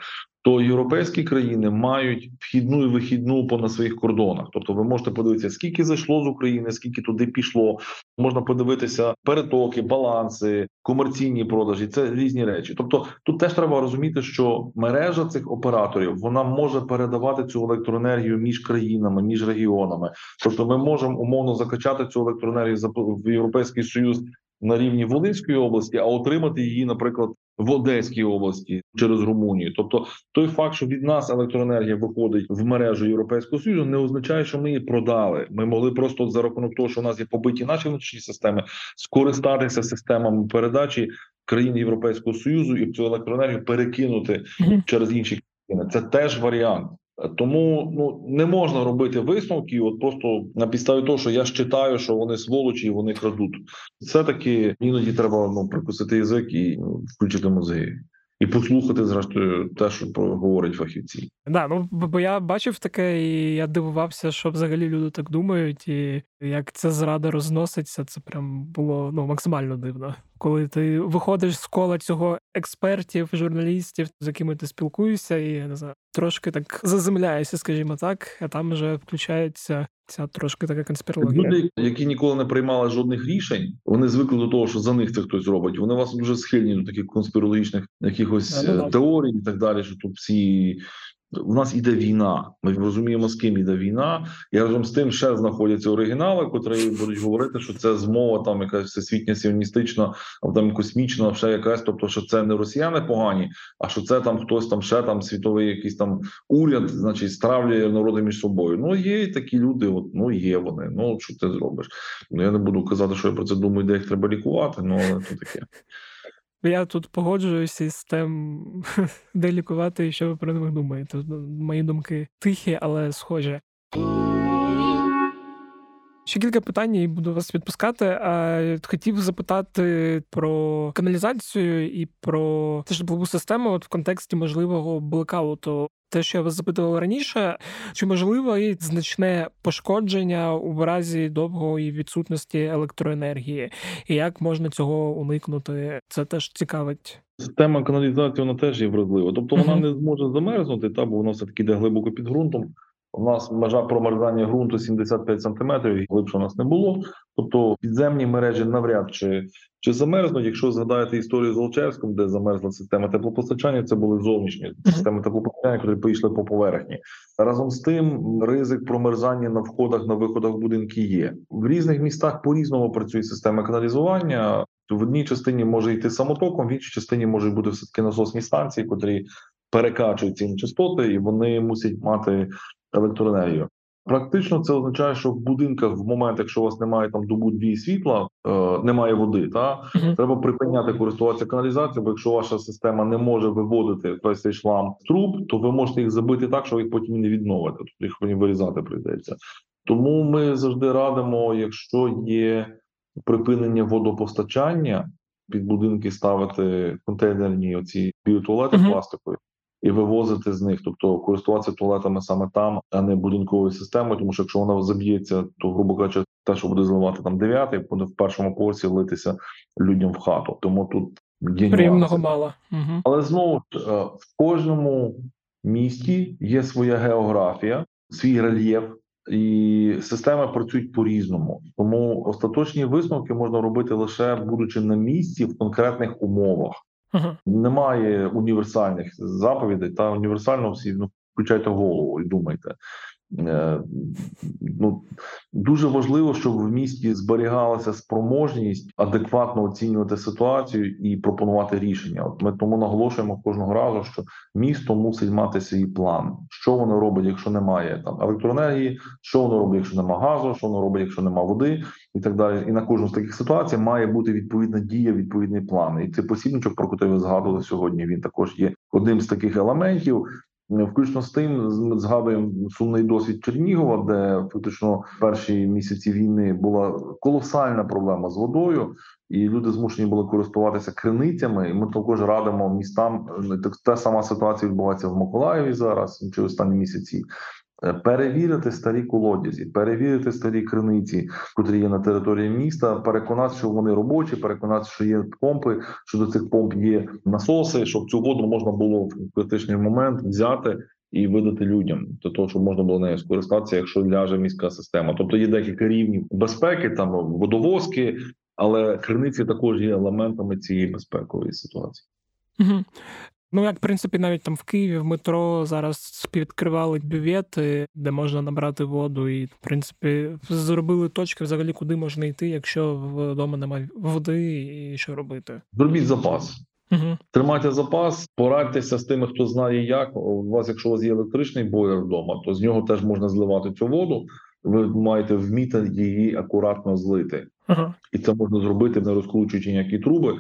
[SPEAKER 2] то європейські країни мають вхідну і вихідну по на своїх кордонах. Тобто, ви можете подивитися, скільки зайшло з України, скільки туди пішло. Можна подивитися перетоки, баланси, комерційні продажі. Це різні речі. Тобто, тут теж треба розуміти, що мережа цих операторів вона може передавати цю електроенергію між країнами, між регіонами. Тобто, ми можемо умовно закачати цю електроенергію в європейський союз на рівні Волинської області, а отримати її, наприклад, в Одеській області через Румунію. Тобто, той факт, що від нас електроенергія виходить в мережу Європейського союзу, не означає, що ми її продали. Ми могли просто за рахунок того, що у нас є побиті наші внутрішні системи, скористатися системами передачі країн Європейського союзу і цю електроенергію перекинути через інші країни. Це теж варіант. Тому ну не можна робити висновки, от просто на підставі того, що я ж читаю, що вони сволочі і вони крадуть. Все таки іноді треба ну прикусити язик і ну, включити мозги. І послухати зрештою те, що говорять фахівці.
[SPEAKER 1] Да, ну бо я бачив таке, і я дивувався, що взагалі люди так думають, і як ця зрада розноситься, це прям було ну максимально дивно. Коли ти виходиш з кола цього експертів, журналістів, з якими ти спілкуєшся, і я не знаю, трошки так заземляєшся, скажімо так, а там вже включається ця трошки така конспірологія.
[SPEAKER 2] Люди, які ніколи не приймали жодних рішень, вони звикли до того, що за них це хтось робить. Вони вас дуже схильні до таких конспірологічних якихось да, да, теорій і так далі. Що тут всі у нас іде війна. Ми розуміємо, з ким іде війна, і разом з тим ще знаходяться оригінали, котрі будуть говорити, що це змова там якась всесвітня сіоністична, там космічна, ще якась. Тобто, що це не росіяни погані, а що це там хтось там ще там світовий якийсь там уряд, значить, стравлює народи між собою. Ну є такі люди. От ну є вони. Ну що ти зробиш? Ну я не буду казати, що я про це думаю, де їх треба лікувати. Ну але то таке.
[SPEAKER 1] Я тут погоджуюся із тим, де лікувати і що ви про них думаєте. Мої думки тихі, але схожі. Ще кілька питань і буду вас відпускати. Хотів запитати про каналізацію і про те, теплову систему от в контексті можливого блекауту. Те, що я вас запитував раніше, чи можливо і значне пошкодження у разі довгої відсутності електроенергії, і як можна цього уникнути? Це теж цікавить.
[SPEAKER 2] Система каналізації вона теж є вразлива, тобто вона uh-huh. не зможе замерзнути, та бо вона все таки йде глибоко під ґрунтом. У нас межа промерзання ґрунту 75 сантиметрів, глибше у нас не було. Тобто підземні мережі навряд чи чи замерзнуть. Якщо згадаєте історію з Волчевськом, де замерзла система теплопостачання, це були зовнішні системи теплопостачання, які пішли по поверхні. Разом з тим, ризик промерзання на входах на виходах в будинки є в різних містах. По різному працює система каналізування. В одній частині може йти самотоком, в іншій частині можуть бути все таки насосні станції, котрі перекачують ці частоти, і вони мусять мати електроенергію. Практично це означає, що в будинках в момент, якщо у вас немає там добу дві світла, е, немає води, та uh-huh. треба припиняти користуватися каналізацією. Бо якщо ваша система не може виводити весь цей шлам з труб, то ви можете їх забити так, що їх потім не відновите. Тобто їх потім вирізати прийдеться. Тому ми завжди радимо, якщо є припинення водопостачання, під будинки ставити контейнерні оці біотуалети uh-huh. пластикові і вивозити з них, тобто користуватися туалетами саме там, а не будинковою системою. Тому що якщо вона заб'ється, то грубо кажучи, те, що буде зливати там дев'ятий, буде в першому поверсі литися людям в хату. Тому тут
[SPEAKER 1] є Рівного мало. Угу.
[SPEAKER 2] Але знову е, в кожному місті є своя географія, свій рельєф. І системи працюють по різному, тому остаточні висновки можна робити лише будучи на місці в конкретних умовах. Ага. Немає універсальних заповідей, та універсально всі ну, включайте голову і думайте. Е, ну дуже важливо, щоб в місті зберігалася спроможність адекватно оцінювати ситуацію і пропонувати рішення. От ми тому наголошуємо кожного разу, що місто мусить мати свій план, що воно робить, якщо немає там електроенергії, що воно робить, якщо немає газу, що воно робить, якщо немає води, і так далі. І на кожну з таких ситуацій має бути відповідна дія, відповідний план. І цей посібничок, про який ви згадували сьогодні. Він також є одним з таких елементів. Включно з тим, ми згадуємо сумний досвід Чернігова, де фактично перші місяці війни була колосальна проблема з водою, і люди змушені були користуватися криницями. І ми також радимо містам. Та сама ситуація відбувається в Миколаєві зараз чи останні місяці. Е, перевірити старі колодязі, перевірити старі криниці, котрі є на території міста, переконатися, що вони робочі, переконатися, що є помпи, що до цих помп є насоси, щоб цю воду можна було в критичний момент взяти. І видати людям для того, щоб можна було нею скористатися, якщо ляже міська система. Тобто є декілька рівнів безпеки, там водовозки, але криниці також є елементами цієї безпекової ситуації.
[SPEAKER 1] Угу. Ну, як в принципі, навіть там в Києві в метро зараз відкривали бювети, де можна набрати воду, і в принципі зробили точки взагалі, куди можна йти, якщо вдома немає води, і що робити.
[SPEAKER 2] Зробіть запас. Угу. Тримайте запас, порадьтеся з тими, хто знає, як у вас, якщо у вас є електричний бойлер вдома, то з нього теж можна зливати цю воду. Ви маєте вміти її акуратно злити, ага. і це можна зробити, не розкручуючи ніякі труби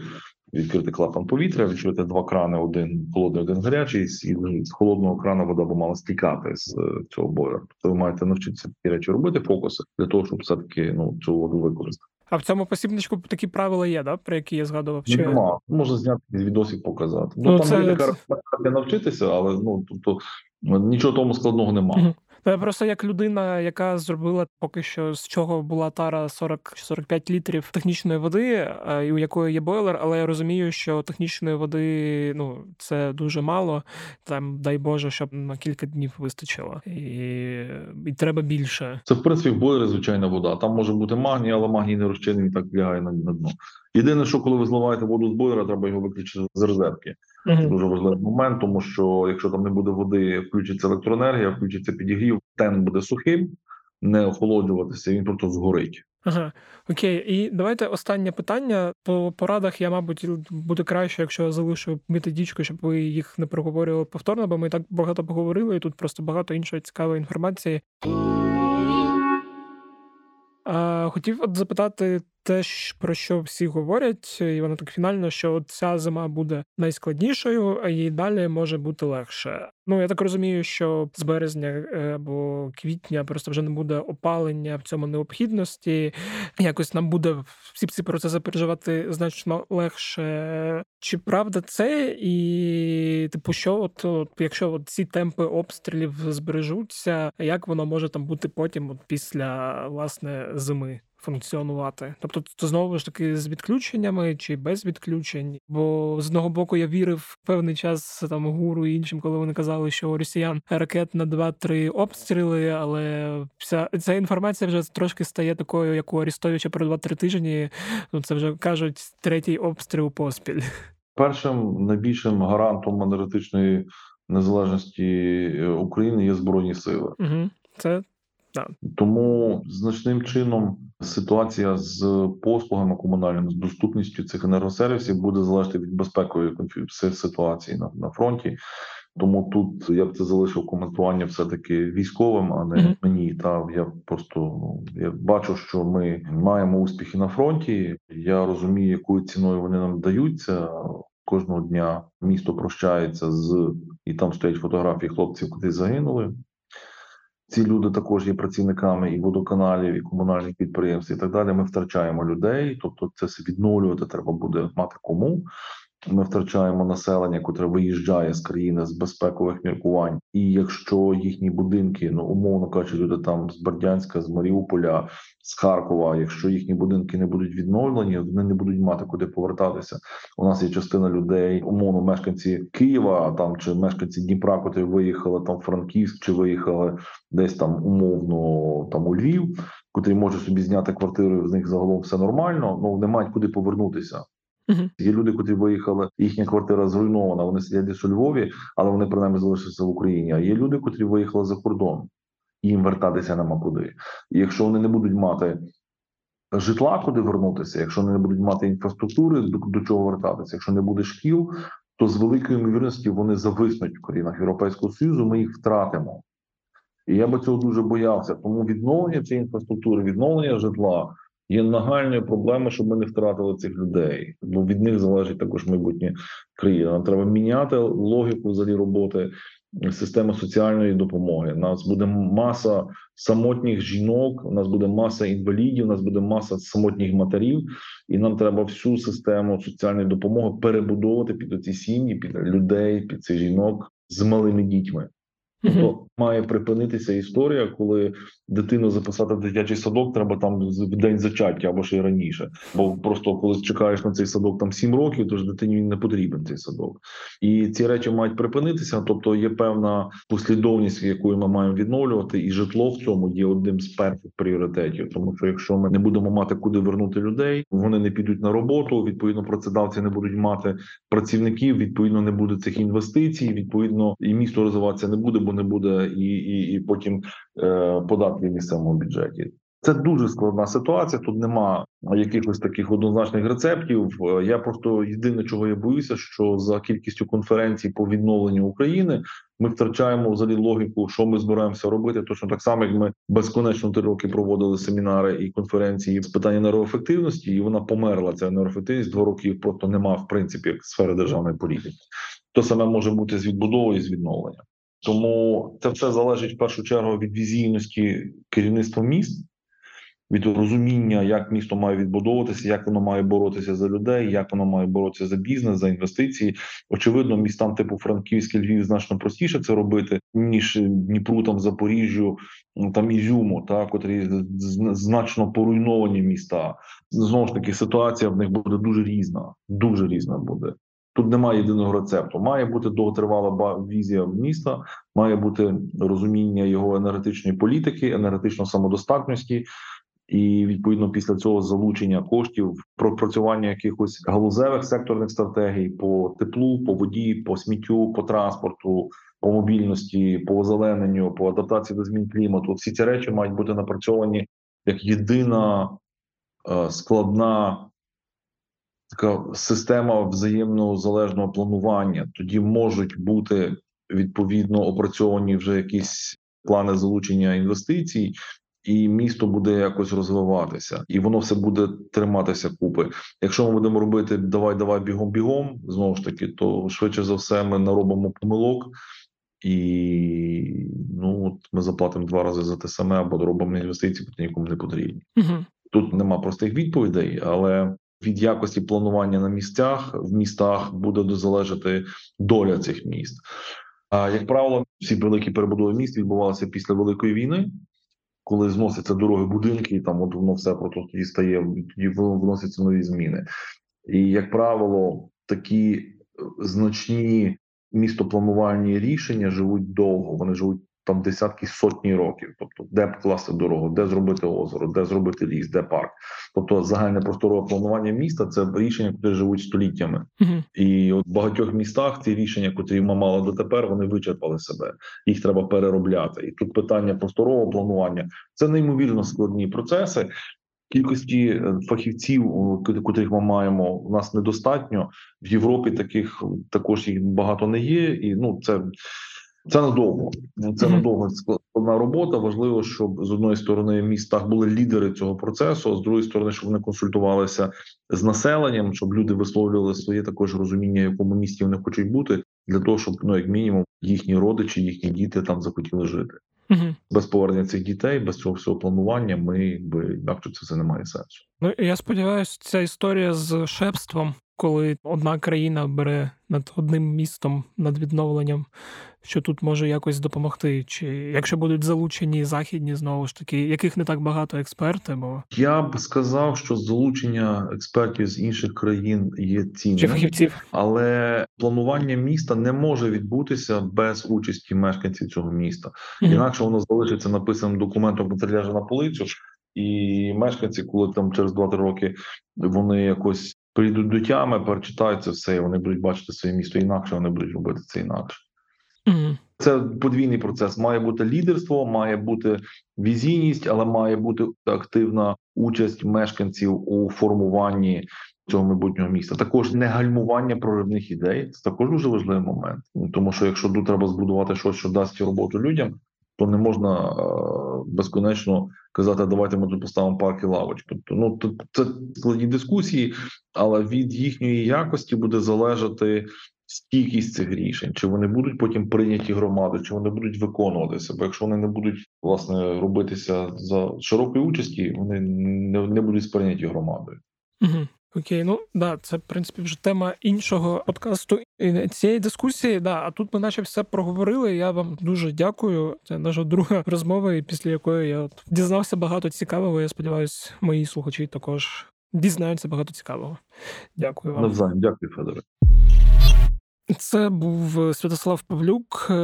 [SPEAKER 2] відкрити клапан повітря, відкрити два крани: один холодний, один гарячий, і з холодного крана вода б мала стікати з е, цього бойлера. Тобто ви маєте навчитися такі речі робити, фокуси для того, щоб все таки ну цю воду використати.
[SPEAKER 1] А в цьому посібничку такі правила є, да, про які я згадував? Чи...
[SPEAKER 2] Нема. Можна зняти відосик, показати. Ну, ну там це... є така навчитися, але ну тобто нічого тому складного немає.
[SPEAKER 1] Я просто як людина, яка зробила поки що з чого була тара 40-45 літрів технічної води, і у якої є бойлер, але я розумію, що технічної води ну це дуже мало. Там дай Боже, щоб на кілька днів вистачило, і і треба більше.
[SPEAKER 2] Це в принципі в бойлері звичайна вода. Там може бути магній, але магній не розчинений, так лягає на дно. Єдине, що коли ви зливаєте воду з бойлера, треба його виключити з розетки. Це дуже важливий момент, тому що якщо там не буде води, включиться електроенергія, включиться підігрів, тен буде сухим, не охолоджуватися. Він просто згорить.
[SPEAKER 1] Ага, окей, і давайте останнє питання. По порадах я, мабуть, буде краще, якщо я залишу методичку, щоб ви їх не проговорювали повторно, бо ми так багато поговорили, і тут просто багато іншої цікавої інформації. А, Хотів от запитати те, про що всі говорять, і воно так фінально, що ця зима буде найскладнішою, а їй далі може бути легше. Ну я так розумію, що з березня е, або квітня просто вже не буде опалення в цьому необхідності. Якось нам буде всі ці процеси переживати значно легше. Чи правда це? І типу, що от, от якщо от ці темпи обстрілів збережуться, як воно може там бути потім, от після власне зими? Функціонувати. Тобто, це знову ж таки з відключеннями чи без відключень. Бо з одного боку я вірив певний час там гуру і іншим, коли вони казали, що у росіян ракет на 2-3 обстріли, але вся ця інформація вже трошки стає такою, як у Арістовича про 2-3 тижні. Ну це вже кажуть третій обстріл поспіль.
[SPEAKER 2] Першим найбільшим гарантом енергетичної незалежності е, України є збройні сили.
[SPEAKER 1] Угу. Це
[SPEAKER 2] так. Тому значним чином ситуація з послугами комунальними з доступністю цих енергосервісів буде залежати від безпекової ситуації на, на фронті. Тому тут я б це залишив коментування все таки військовим, а не mm-hmm. мені. Та я просто ну я бачу, що ми маємо успіхи на фронті. Я розумію, якою ціною вони нам даються. Кожного дня місто прощається з і там стоять фотографії хлопців, куди загинули. Ці люди також є працівниками і водоканалів, і комунальних підприємств, і так далі. Ми втрачаємо людей, тобто це відновлювати треба буде мати кому. Ми втрачаємо населення, котре виїжджає з країни з безпекових міркувань. І якщо їхні будинки, ну умовно кажучи, люди там з Бердянська, з Маріуполя, з Харкова, якщо їхні будинки не будуть відновлені, вони не будуть мати куди повертатися. У нас є частина людей, умовно, мешканці Києва, там чи мешканці Дніпра, котрі виїхали там в Франківськ, чи виїхали десь там умовно там у Львів, котрі можуть собі зняти квартиру. З них загалом все нормально. Ну не мають куди повернутися. Uh-huh. Є люди, котрі виїхали, їхня квартира зруйнована. Вони сидять десь у Львові, але вони принаймні залишилися в Україні. А є люди, котрі виїхали за кордон, їм вертатися нема куди. І якщо вони не будуть мати житла, куди вернутися, якщо вони не будуть мати інфраструктури, до, до чого вертатися, якщо не буде шкіл, то з великою ймовірністю вони зависнуть в країнах Європейського Союзу. Ми їх втратимо. І я би цього дуже боявся. Тому відновлення цієї інфраструктури, відновлення житла є нагальною проблемою, щоб ми не втратили цих людей, бо від них залежить також майбутнє країни. Нам треба міняти логіку взагалі роботи системи соціальної допомоги. У нас буде маса самотніх жінок, у нас буде маса інвалідів, у нас буде маса самотніх матерів, і нам треба всю систему соціальної допомоги перебудовувати під ці сім'ї, під людей, під цих жінок з малими дітьми. Тобто має припинитися історія, коли дитину записати в дитячий садок, треба там в день зачаття або ще й раніше. Бо просто коли чекаєш на цей садок там сім років, то ж дитині він не потрібен цей садок. І ці речі мають припинитися. Тобто є певна послідовність, якою ми маємо відновлювати, і житло в цьому є одним з перших пріоритетів. Тому що якщо ми не будемо мати куди вернути людей, вони не підуть на роботу. Відповідно, працедавці не будуть мати працівників. Відповідно, не буде цих інвестицій. Відповідно, і місто розвиватися не буде, бо не буде і і, і потім е, податки в місцевому бюджеті. Це дуже складна ситуація. Тут нема якихось таких однозначних рецептів. Е, я просто єдине, чого я боюся, що за кількістю конференцій по відновленню України ми втрачаємо взагалі логіку, що ми збираємося робити. Точно так само, як ми безконечно три роки проводили семінари і конференції з питання енергоефективності, і вона померла. Ця енергоефективність два роки просто нема в принципі як сфери державної політики. То саме може бути з відбудовою і з відновленням. Тому це все залежить в першу чергу від візійності керівництва міст, від розуміння, як місто має відбудовуватися, як воно має боротися за людей, як воно має боротися за бізнес, за інвестиції. Очевидно, містам типу Франківський Львів значно простіше це робити ніж Дніпру, там Запоріжжю, там Ізюму, та котрі значно поруйновані міста. Знову ж таки, ситуація в них буде дуже різна, дуже різна буде. Тут немає єдиного рецепту. Має бути довготривала візія міста, має бути розуміння його енергетичної політики, енергетичної самодостатності, і відповідно після цього залучення коштів, пропрацювання якихось галузевих секторних стратегій по теплу, по воді, по сміттю, по транспорту, по мобільності, по озелененню, по адаптації до змін клімату. Всі ці речі мають бути напрацьовані як єдина е, складна така система взаємного залежного планування. Тоді можуть бути відповідно опрацьовані вже якісь плани залучення інвестицій, і місто буде якось розвиватися, і воно все буде триматися купи. Якщо ми будемо робити давай, давай бігом, бігом знову ж таки, то швидше за все ми наробимо помилок. І ну от ми заплатимо два рази за те саме або робимо інвестиції, які нікому не потрібні.
[SPEAKER 1] Угу.
[SPEAKER 2] Тут нема простих відповідей, але від якості планування на місцях в містах буде залежати доля цих міст. А як правило, всі великі перебудови міст відбувалися після великої війни, коли зносяться дороги, будинки, і там от воно все просто тоді стає, тоді вносяться нові зміни. І як правило, такі значні містопланувальні рішення живуть довго. Вони живуть там десятки сотні років. Тобто, де покласти дорогу, де зробити озеро, де зробити ліс, де парк. Тобто, загальне просторове планування міста це рішення, які живуть століттями,
[SPEAKER 1] угу.
[SPEAKER 2] і от в багатьох містах ці рішення, котрі ми мали дотепер, вони вичерпали себе. Їх треба переробляти. І тут питання просторового планування це неймовірно складні процеси. Кількості е, фахівців, котрих ми маємо, у нас недостатньо в Європі. Таких також їх багато не є, і ну це це надовго. Це надовго складна робота. Важливо, щоб з одної сторони в містах були лідери цього процесу, а з другої сторони, щоб вони консультувалися з населенням, щоб люди висловлювали своє також розуміння, в якому місті вони хочуть бути, для того, щоб ну як мінімум їхні родичі, їхні діти там захотіли жити.
[SPEAKER 1] Угу.
[SPEAKER 2] Без повернення цих дітей, без цього всього планування, ми якби інакше це все не має сенсу.
[SPEAKER 1] Ну я сподіваюся, ця історія з шепством коли одна країна бере над одним містом над відновленням, що тут може якось допомогти, чи якщо будуть залучені західні знову ж таки, яких не так багато експерти, бо
[SPEAKER 2] я б сказав, що залучення експертів з інших країн є цінним.
[SPEAKER 1] чи фахівців,
[SPEAKER 2] але планування міста не може відбутися без участі мешканців цього міста.
[SPEAKER 1] Мгм.
[SPEAKER 2] Інакше воно залишиться написаним документом, ляже на полицю. І мешканці, коли там через 2-3 роки вони якось прийдуть до тями, перечитають це все, і вони будуть бачити своє місто інакше, вони будуть робити це інакше.
[SPEAKER 1] Угу.
[SPEAKER 2] Це подвійний процес. Має бути лідерство, має бути візійність, але має бути активна участь мешканців у формуванні цього майбутнього міста. Також не гальмування проривних ідей. Це також дуже важливий момент. Тому що якщо тут треба збудувати щось, що дасть роботу людям, то не можна е, безконечно казати, давайте ми тут поставимо парк і лавочку. Тобто, ну тут це складні дискусії, але від їхньої якості буде залежати стійкість цих рішень, чи вони будуть потім прийняті громадою, чи вони будуть виконуватися. Бо якщо вони не будуть власне робитися за широкої участі, вони не, не будуть сприйняті громадою.
[SPEAKER 1] Угу. Окей, ну да, це в принципі вже тема іншого подкасту і цієї дискусії. Да, а тут ми наче все проговорили. Я вам дуже дякую. Це наша друга розмова, після якої я от дізнався багато цікавого. Я сподіваюся, мої слухачі також дізнаються багато цікавого. Дякую вам.
[SPEAKER 2] Навзаєм, дякую, Федоре.
[SPEAKER 1] Це був Святослав Павлюк, е,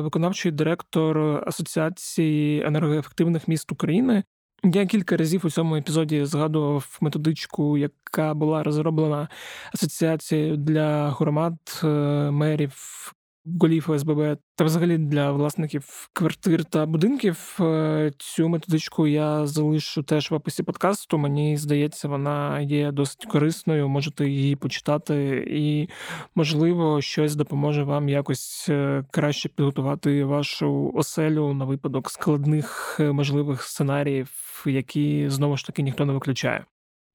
[SPEAKER 1] виконавчий директор Асоціації енергоефективних міст України. Я кілька разів у цьому епізоді згадував методичку, яка була розроблена асоціацією для громад, е, мерів, голів ОСББ та взагалі для власників квартир та будинків. Е, цю методичку я залишу теж в описі подкасту. Мені здається, вона є досить корисною. Можете її почитати, і можливо щось допоможе вам якось е, краще підготувати вашу оселю на випадок складних можливих сценаріїв які знову ж таки ніхто не виключає.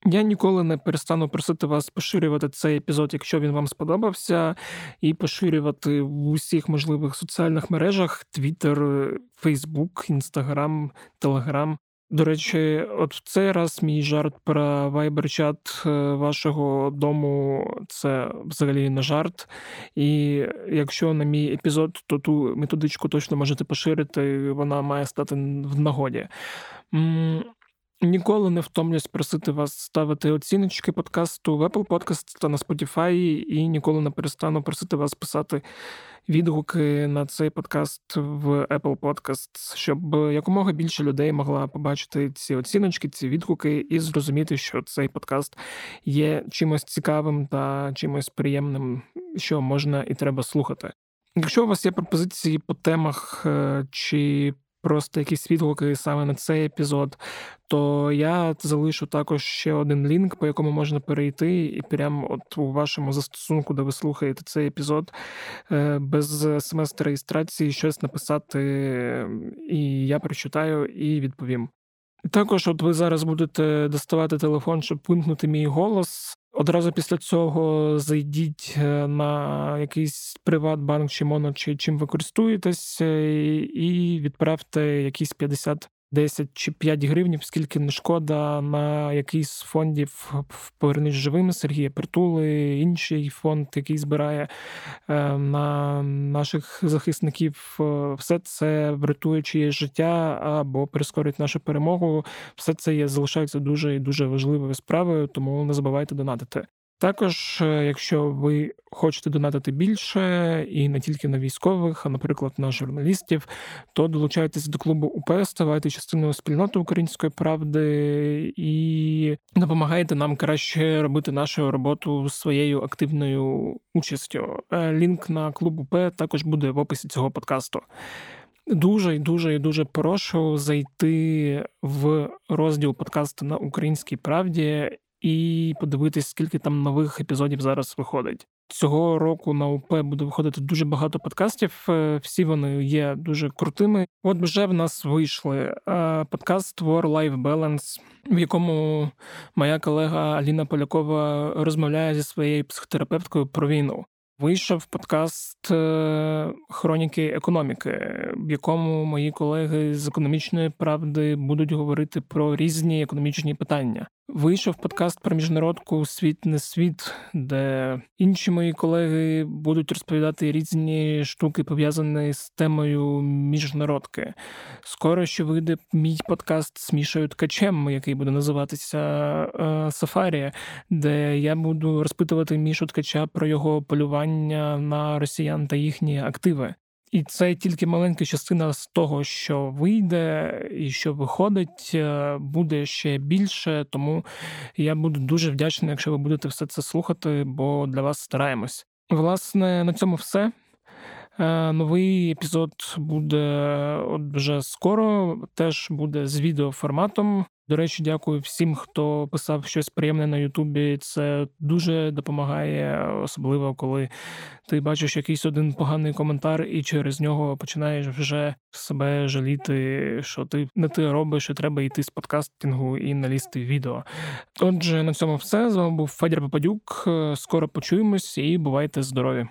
[SPEAKER 1] Я ніколи не перестану просити вас поширювати цей епізод, якщо він вам сподобався, і поширювати в усіх можливих соціальних мережах: Twitter, Facebook, Instagram, Telegram. До речі, от в цей раз мій жарт про вайбер-чат е, вашого дому це взагалі не жарт. І якщо на мій епізод, то ту методичку точно можете поширити, вона має стати в нагоді. Ніколи не втомлюсь просити вас ставити оціночки подкасту в Apple Podcast та на Spotify, і ніколи не перестану просити вас писати відгуки на цей подкаст в Apple Podcast, щоб якомога більше людей могла побачити ці оціночки, ці відгуки, і зрозуміти, що цей подкаст є чимось цікавим та чимось приємним, що можна і треба слухати. Якщо у вас є пропозиції по темах е, чи просто якісь відгуки саме на цей епізод, то я залишу також ще один лінк, по якому можна перейти, і прямо от у вашому застосунку, де ви слухаєте цей епізод, е, без смс реєстрації щось написати, і я прочитаю і відповім. Також, от ви зараз будете доставати телефон, щоб вимкнути мій голос. Одразу після цього зайдіть е, на якийсь Приватбанк чи Моно, чи чим ви користуєтесь, і відправте якісь 50 10 чи 5 гривнів, скільки не шкода на якийсь фондів «Повернись живими Сергія Притули, інший фонд, який збирає е, на наших захисників. Е, все це врятує чиєсь життя або прискорить нашу перемогу. Все це є залишається дуже і дуже важливою справою, тому не забувайте донатити. Також, е, якщо ви хочете донатити більше і не тільки на військових, а наприклад на журналістів, то долучайтесь до клубу УП, ставайте частиною спільноти української правди і допомагайте нам краще робити нашу роботу своєю активною участю. Е, лінк на клуб УП також буде в описі цього подкасту. Дуже і дуже і дуже прошу зайти в розділ подкасту на українській правді і подивитись, скільки там нових епізодів зараз виходить. Цього року на УП буде виходити дуже багато подкастів. Е, всі вони є дуже крутими. От вже в нас вийшли е, подкаст War-Life Balance, в якому моя колега Аліна Полякова розмовляє зі своєю психотерапевткою про війну. Вийшов подкаст е, Хроніки економіки, в якому мої колеги з економічної правди будуть говорити про різні економічні питання. Вийшов подкаст про міжнародку Світ не світ, де інші мої колеги будуть розповідати різні штуки, пов'язані з темою міжнародки. Скоро ще вийде мій подкаст з Мішою Ткачем, який буде називатися е, Сафарія, де я буду розпитувати Мішу Ткача про його полювання на росіян та їхні активи. І це тільки маленька частина з того, що вийде і що виходить, е, буде ще більше. Тому я буду дуже вдячний, якщо ви будете все це слухати, бо для вас стараємось. Власне, на цьому все. Е, новий епізод буде от вже скоро, теж буде з відеоформатом. До речі, дякую всім, хто писав щось приємне на Ютубі. Це дуже допомагає, особливо коли ти бачиш якийсь один поганий коментар, і через нього починаєш вже себе жаліти, що ти не ти робиш, і треба йти з подкастингу і налізти відео. Отже, на цьому все з вами був Федір Попадюк. Скоро почуємось і бувайте здорові.